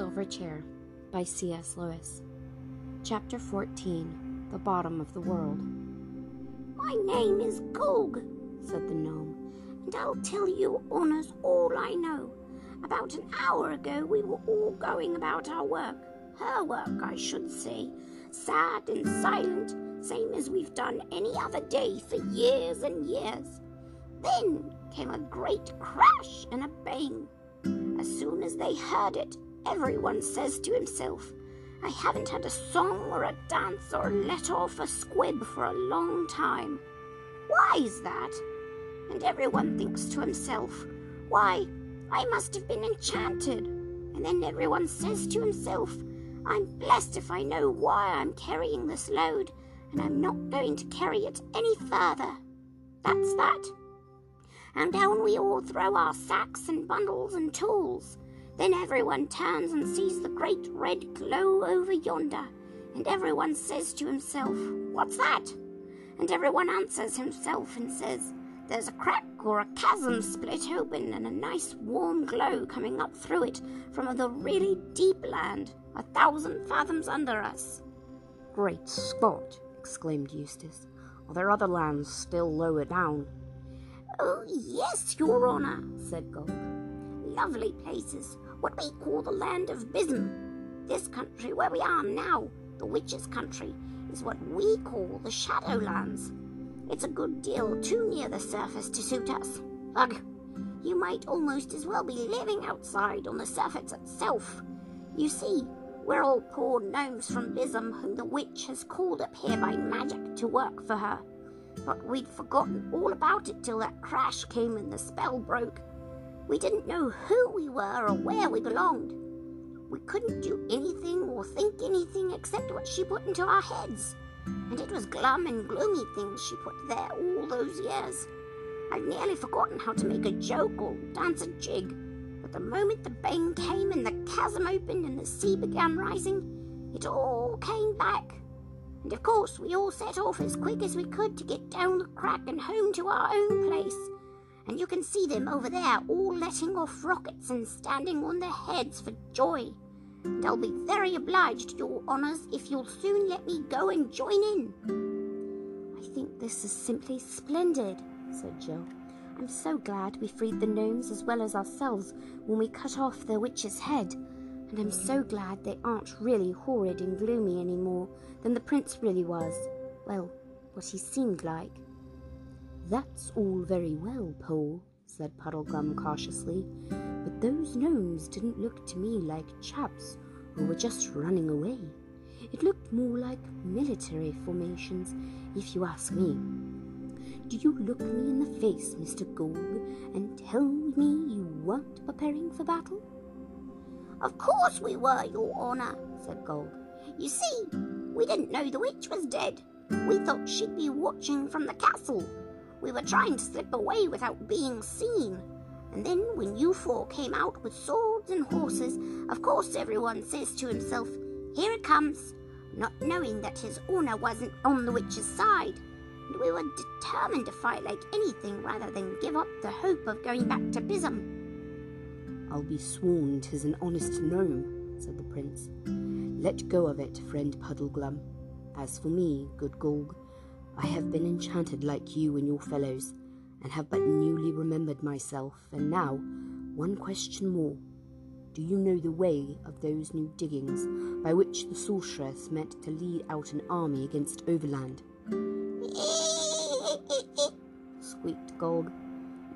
Silver Chair by C.S. Lewis. Chapter 14 The Bottom of the World. My name is Golg, said the gnome, and I'll tell you honors all I know. About an hour ago, we were all going about our work, her work, I should say, sad and silent, same as we've done any other day for years and years. Then came a great crash and a bang. As soon as they heard it, everyone says to himself, I haven't had a song or a dance or let off a squib for a long time. Why is that? And everyone thinks to himself, Why, I must have been enchanted. And then everyone says to himself, I'm blessed if I know why I'm carrying this load, and I'm not going to carry it any further. That's that and down we all throw our sacks and bundles and tools. Then everyone turns and sees the great red glow over yonder, and everyone says to himself, What's that? And everyone answers himself and says, There's a crack or a chasm split open, and a nice warm glow coming up through it from the really deep land, a thousand fathoms under us. Great Scott! exclaimed Eustace. Are there other lands still lower down? Oh, yes, Your Honour, said Golg. Lovely places, what we call the land of Bism. This country where we are now, the Witches' country, is what we call the Shadowlands. It's a good deal too near the surface to suit us. Ugh, you might almost as well be living outside on the surface itself. You see, we're all poor gnomes from Bism whom the witch has called up here by magic to work for her but we'd forgotten all about it till that crash came and the spell broke. We didn't know who we were or where we belonged. We couldn't do anything or think anything except what she put into our heads. And it was glum and gloomy things she put there all those years. I'd nearly forgotten how to make a joke or dance a jig. But the moment the bang came and the chasm opened and the sea began rising, it all came back. And of course, we all set off as quick as we could to get down the crack and home to our own place. And you can see them over there all letting off rockets and standing on their heads for joy. And I'll be very obliged, Your Honours, if you'll soon let me go and join in. I think this is simply splendid, said Jill. I'm so glad we freed the gnomes as well as ourselves when we cut off the witch's head and I'm so glad they aren't really horrid and gloomy any more than the prince really was. Well, what he seemed like. That's all very well, Pole, said Puddleglum cautiously, but those gnomes didn't look to me like chaps who were just running away. It looked more like military formations, if you ask me. Do you look me in the face, Mr. Golg, and tell me you weren't preparing for battle? Of course we were, Your Honour, said Golg. You see, we didn't know the witch was dead. We thought she'd be watching from the castle. We were trying to slip away without being seen. And then when you four came out with swords and horses, of course everyone says to himself, Here it comes, not knowing that his honour wasn't on the witch's side. And we were determined to fight like anything rather than give up the hope of going back to Bism. I'll be sworn 'tis an honest gnome, said the prince. Let go of it, friend Puddleglum. As for me, good Golg, I have been enchanted like you and your fellows, and have but newly remembered myself, and now, one question more. Do you know the way of those new diggings by which the sorceress meant to lead out an army against Overland? squeaked Golg.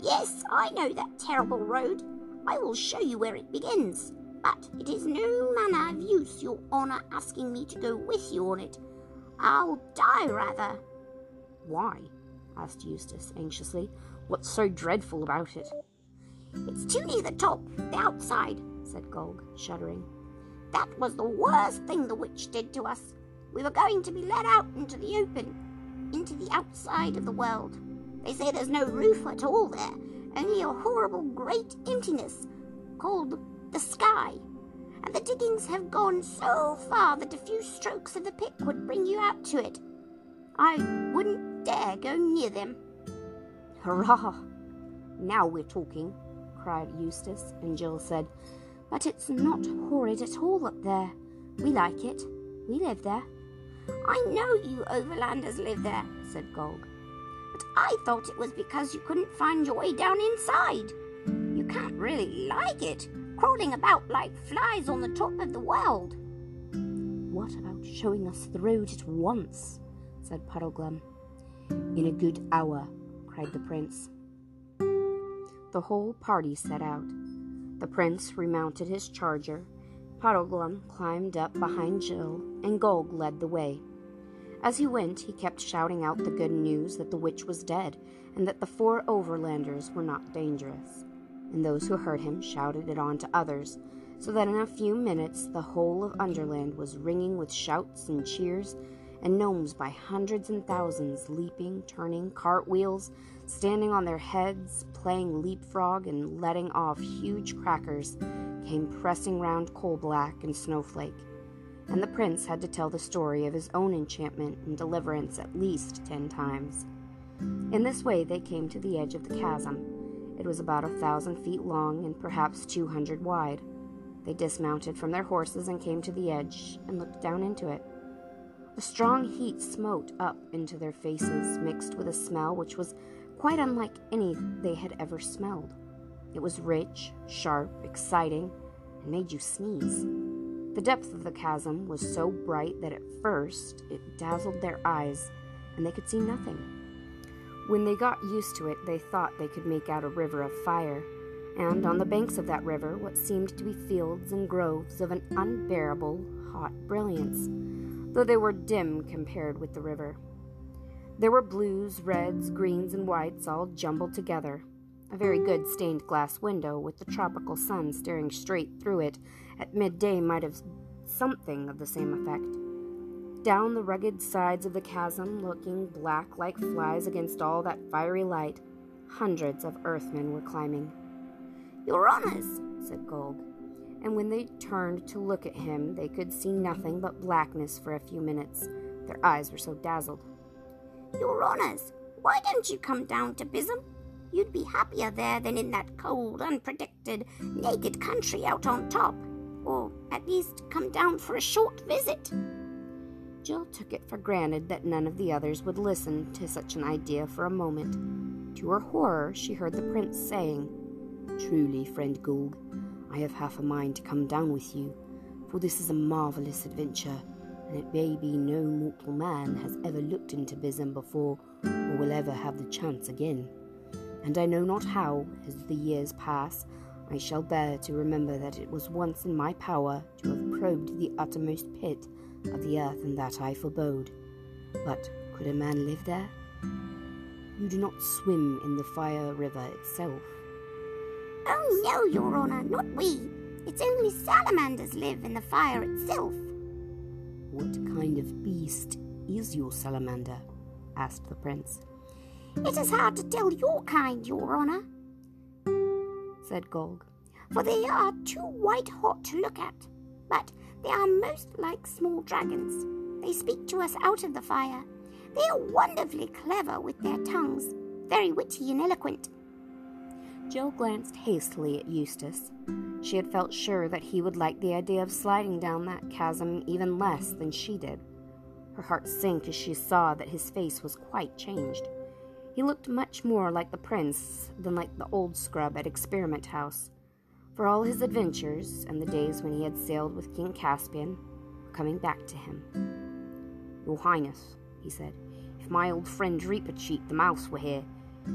Yes, I know that terrible road. I will show you where it begins. But it is no manner of use, your honour, asking me to go with you on it. I'll die rather. Why? asked Eustace anxiously. What's so dreadful about it? It's too near the top, the outside, said Golg, shuddering. That was the worst thing the witch did to us. We were going to be let out into the open, into the outside of the world. They say there's no roof at all there, only a horrible great emptiness called the sky. And the diggings have gone so far that a few strokes of the pick would bring you out to it. I wouldn't dare go near them. Hurrah! Now we're talking, cried Eustace, and Jill said, But it's not horrid at all up there. We like it. We live there. I know you overlanders live there, said Golg. But I thought it was because you couldn't find your way down inside. You can't really like it, crawling about like flies on the top of the world. What about showing us the road at once? said Puddleglum. In a good hour, cried the prince. The whole party set out. The prince remounted his charger Puddleglum climbed up behind Jill, and Golg led the way. As he went, he kept shouting out the good news that the witch was dead, and that the four overlanders were not dangerous. And those who heard him shouted it on to others, so that in a few minutes the whole of Underland was ringing with shouts and cheers, and gnomes by hundreds and thousands leaping, turning cartwheels, standing on their heads, playing leapfrog, and letting off huge crackers came pressing round Coal Black and Snowflake, and the prince had to tell the story of his own enchantment and deliverance at least ten times. In this way they came to the edge of the chasm. It was about a thousand feet long and perhaps two hundred wide. They dismounted from their horses and came to the edge and looked down into it. A strong heat smote up into their faces, mixed with a smell which was quite unlike any they had ever smelled. It was rich, sharp, exciting, and made you sneeze. The depth of the chasm was so bright that at first it dazzled their eyes, and they could see nothing. When they got used to it, they thought they could make out a river of fire, and on the banks of that river, what seemed to be fields and groves of an unbearable hot brilliance, though they were dim compared with the river. There were blues, reds, greens, and whites all jumbled together, a very good stained glass window with the tropical sun staring straight through it at midday might have something of the same effect. Down the rugged sides of the chasm, looking black like flies against all that fiery light, hundreds of earthmen were climbing. Your Honours, said Golg, and when they turned to look at him, they could see nothing but blackness for a few minutes. Their eyes were so dazzled. Your Honours, why don't you come down to Bism? You'd be happier there than in that cold, unprotected, naked country out on top. Or at least come down for a short visit. Jill took it for granted that none of the others would listen to such an idea for a moment. To her horror, she heard the prince saying, Truly, friend Golg, I have half a mind to come down with you, for this is a marvellous adventure, and it may be no mortal man has ever looked into Bism before or will ever have the chance again and I know not how, as the years pass, I shall bear to remember that it was once in my power to have probed the uttermost pit of the earth, and that I forebode. But could a man live there? You do not swim in the fire river itself. Oh, no, Your Honour, not we. It's only salamanders live in the fire itself. What kind of beast is your salamander? asked the prince. It is hard to tell your kind, Your Honour, said Golg, for they are too white hot to look at, but they are most like small dragons. They speak to us out of the fire. They are wonderfully clever with their tongues, very witty and eloquent. Jill glanced hastily at Eustace. She had felt sure that he would like the idea of sliding down that chasm even less than she did. Her heart sank as she saw that his face was quite changed. He looked much more like the prince than like the old scrub at Experiment House. For all his adventures and the days when he had sailed with King Caspian were coming back to him. Your Highness, he said, if my old friend Reepicheep the mouse were here,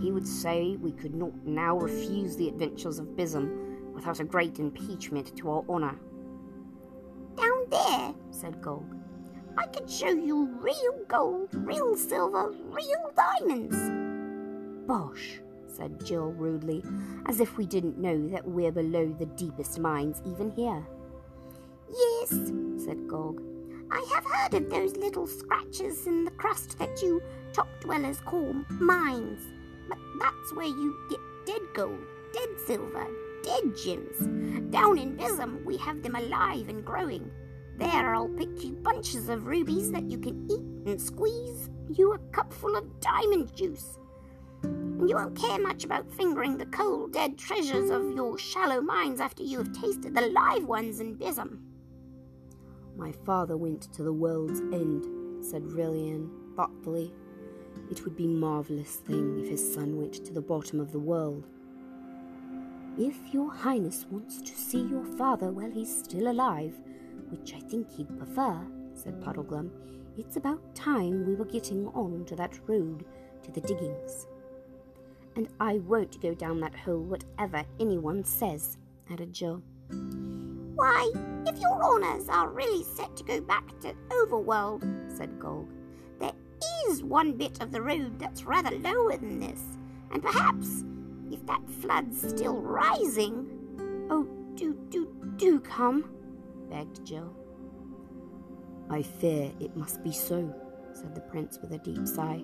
he would say we could not now refuse the adventures of Bism without a great impeachment to our honour. Down there, said Golg, I could show you real gold, real silver, real diamonds. Bosh, said Jill rudely, as if we didn't know that we're below the deepest mines even here. Yes, said Golg. I have heard of those little scratches in the crust that you top dwellers call mines. But that's where you get dead gold, dead silver, dead gems. Down in Bism, we have them alive and growing. There, I'll pick you bunches of rubies that you can eat and squeeze you a cupful of diamond juice and you won't care much about fingering the cold, dead treasures of your shallow mines after you have tasted the live ones in Bism. My father went to the world's end, said Rilian thoughtfully. It would be marvellous thing if his son went to the bottom of the world. If your highness wants to see your father while he's still alive, which I think he'd prefer, said Puddleglum, it's about time we were getting on to that road to the diggings. And I won't go down that hole whatever anyone says, added Joe. Why, if your honours are really set to go back to Overworld, said Golg, is one bit of the road that's rather lower than this, and perhaps, if that flood's still rising. Oh, do, do, do come, begged Jill. I fear it must be so, said the prince with a deep sigh,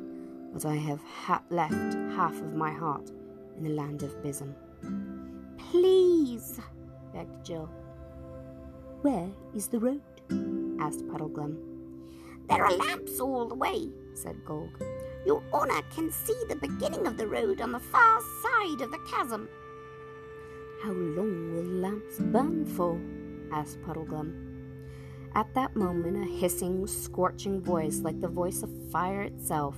but I have ha- left half of my heart in the land of Bism. Please, begged Jill. Where is the road? asked Puddleglum. There are lamps all the way, said Golg. Your honour can see the beginning of the road on the far side of the chasm. How long will lamps burn for? asked Puddleglum. At that moment, a hissing, scorching voice, like the voice of fire itself,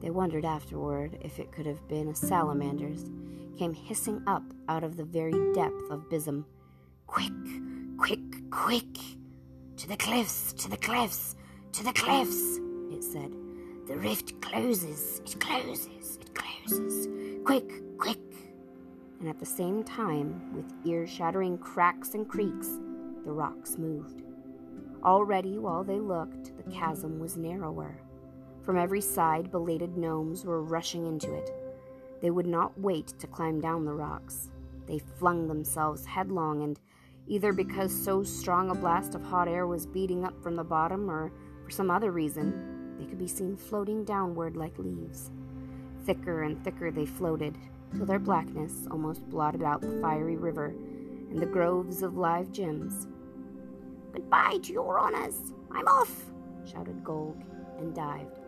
they wondered afterward if it could have been a salamander's, came hissing up out of the very depth of Bism. Quick, quick, quick! To the cliffs, to the cliffs, to the cliffs, it said. The rift closes, it closes, it closes. Quick, quick! And at the same time, with ear shattering cracks and creaks, the rocks moved. Already, while they looked, the chasm was narrower. From every side, belated gnomes were rushing into it. They would not wait to climb down the rocks. They flung themselves headlong, and either because so strong a blast of hot air was beating up from the bottom, or for some other reason, they could be seen floating downward like leaves. Thicker and thicker they floated, till their blackness almost blotted out the fiery river and the groves of live gems. Goodbye to your honours. I'm off, shouted Golg, and dived.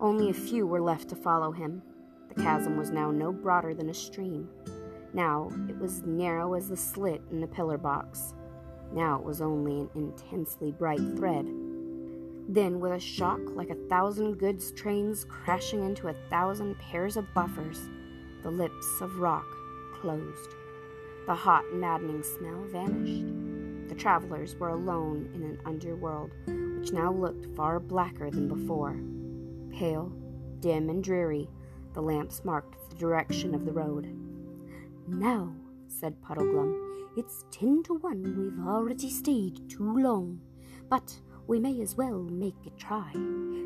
Only a few were left to follow him. The chasm was now no broader than a stream. Now it was narrow as the slit in a pillar box. Now it was only an intensely bright thread. Then, with a shock like a thousand goods trains crashing into a thousand pairs of buffers, the lips of rock closed. The hot, maddening smell vanished. The travelers were alone in an underworld which now looked far blacker than before. Pale, dim, and dreary, the lamps marked the direction of the road. Now, said Puddleglum, it's ten to one we've already stayed too long, but we may as well make a try.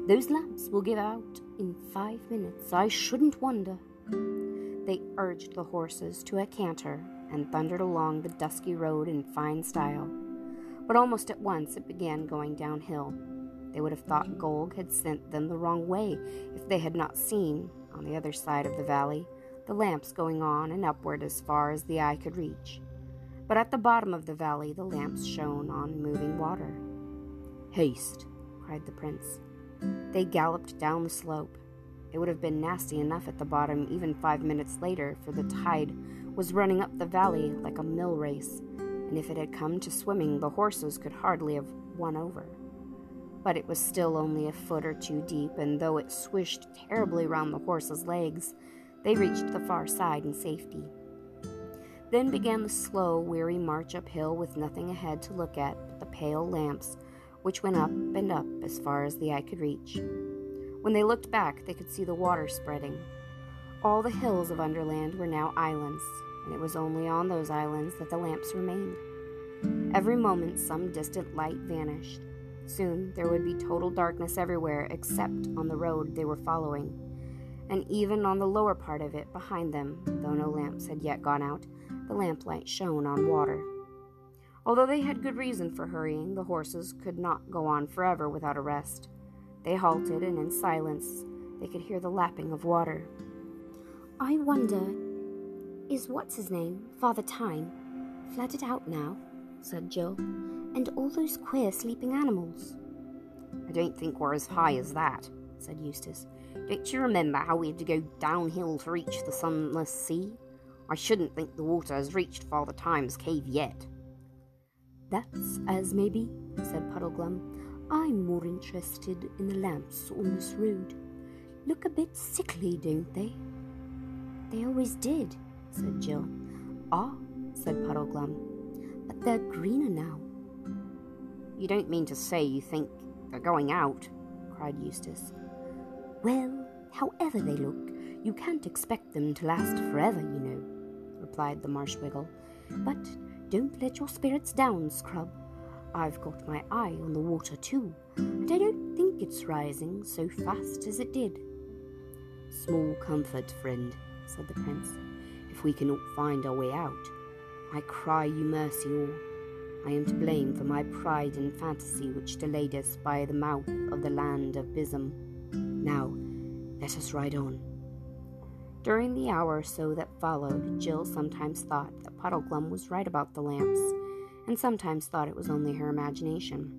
Those lamps will give out in five minutes, I shouldn't wonder. They urged the horses to a canter and thundered along the dusky road in fine style. But almost at once it began going downhill. They would have thought Golg had sent them the wrong way if they had not seen, on the other side of the valley, the lamps going on and upward as far as the eye could reach. But at the bottom of the valley the lamps shone on moving water. Haste, cried the prince. They galloped down the slope. It would have been nasty enough at the bottom even five minutes later, for the tide was running up the valley like a mill race, and if it had come to swimming, the horses could hardly have won over. But it was still only a foot or two deep, and though it swished terribly round the horses' legs, they reached the far side in safety. Then began the slow, weary march uphill with nothing ahead to look at but the pale lamps, which went up and up as far as the eye could reach. When they looked back, they could see the water spreading. All the hills of Underland were now islands, and it was only on those islands that the lamps remained. Every moment, some distant light vanished. Soon there would be total darkness everywhere except on the road they were following, and even on the lower part of it behind them, though no lamps had yet gone out, the lamplight shone on water. Although they had good reason for hurrying, the horses could not go on forever without a rest. They halted, and in silence they could hear the lapping of water. I wonder, is what's his name, Father Time, flooded out now? said Jill. And all those queer sleeping animals. I don't think we're as high as that, said Eustace. Don't you remember how we had to go downhill to reach the sunless sea? I shouldn't think the water has reached Father Time's cave yet. That's as may be, said Puddleglum. I'm more interested in the lamps on this road. Look a bit sickly, don't they? They always did, said Jill. Ah, said Puddleglum, but they're greener now. You don't mean to say you think they're going out? cried Eustace. Well, however they look, you can't expect them to last forever, you know, replied the Marshwiggle. But don't let your spirits down, Scrub. I've got my eye on the water too, and I don't think it's rising so fast as it did. Small comfort, friend, said the prince, if we cannot find our way out. I cry you mercy all. I am to blame for my pride and fantasy which delayed us by the mouth of the land of Bism. Now, let us ride on. During the hour or so that followed, Jill sometimes thought that Puddleglum was right about the lamps, and sometimes thought it was only her imagination.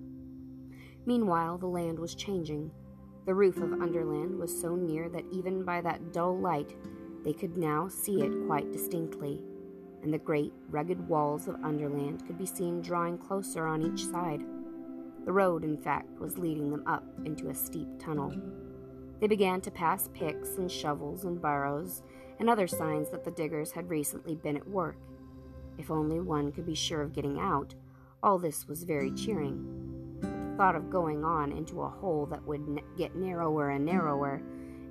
Meanwhile, the land was changing. The roof of Underland was so near that even by that dull light they could now see it quite distinctly, and the great, rugged walls of Underland could be seen drawing closer on each side. The road, in fact, was leading them up into a steep tunnel. They began to pass picks and shovels and barrows and other signs that the diggers had recently been at work. If only one could be sure of getting out, all this was very cheering. But the thought of going on into a hole that would n- get narrower and narrower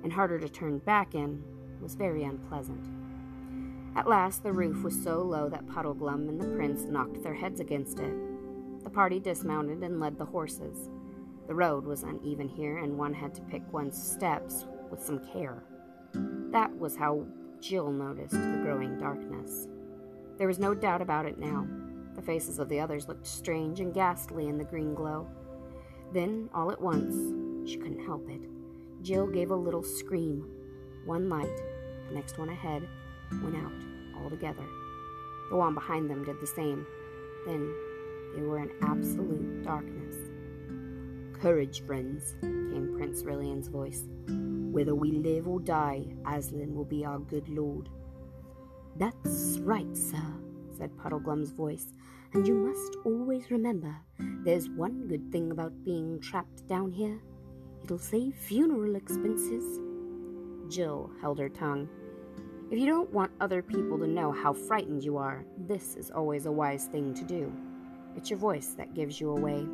and harder to turn back in was very unpleasant. At last, the roof was so low that Puddleglum and the prince knocked their heads against it. The party dismounted and led the horses. The road was uneven here, and one had to pick one's steps with some care. That was how Jill noticed the growing darkness. There was no doubt about it now. The faces of the others looked strange and ghastly in the green glow. Then, all at once, she couldn't help it. Jill gave a little scream. One light, the next one ahead, went out altogether. The one behind them did the same. Then they were in absolute darkness. Courage, friends, came Prince Rilian's voice. Whether we live or die, Aslan will be our good lord. That's right, sir, said Puddleglum's voice, and you must always remember there's one good thing about being trapped down here. It'll save funeral expenses. Jill held her tongue. If you don't want other people to know how frightened you are, this is always a wise thing to do. It's your voice that gives you away.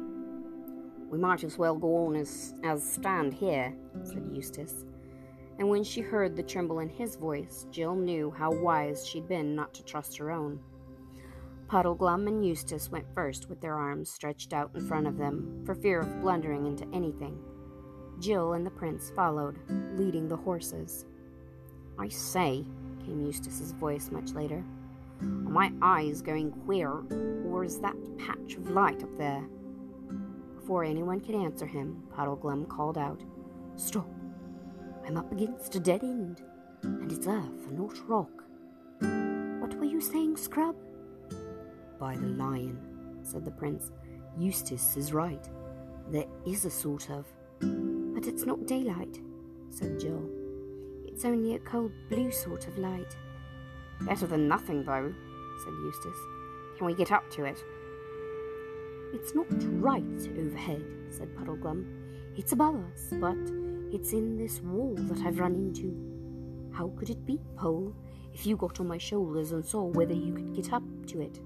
We might as well go on as, as stand here, said Eustace. And when she heard the tremble in his voice, Jill knew how wise she'd been not to trust her own. Puddleglum and Eustace went first with their arms stretched out in front of them, for fear of blundering into anything. Jill and the prince followed, leading the horses. I say, came Eustace's voice much later, are my eyes going queer, or is that patch of light up there? Before anyone could answer him, Puddleglum called out, Stop! I'm up against a dead end, and it's earth, and not rock. What were you saying, Scrub? By the lion, said the prince. Eustace is right. There is a sort of. But it's not daylight, said Jill. It's only a cold blue sort of light. Better than nothing, though, said Eustace. Can we get up to it? It's not right overhead, said Puddleglum. It's above us, but it's in this wall that I've run into. How could it be, Pole, if you got on my shoulders and saw whether you could get up to it?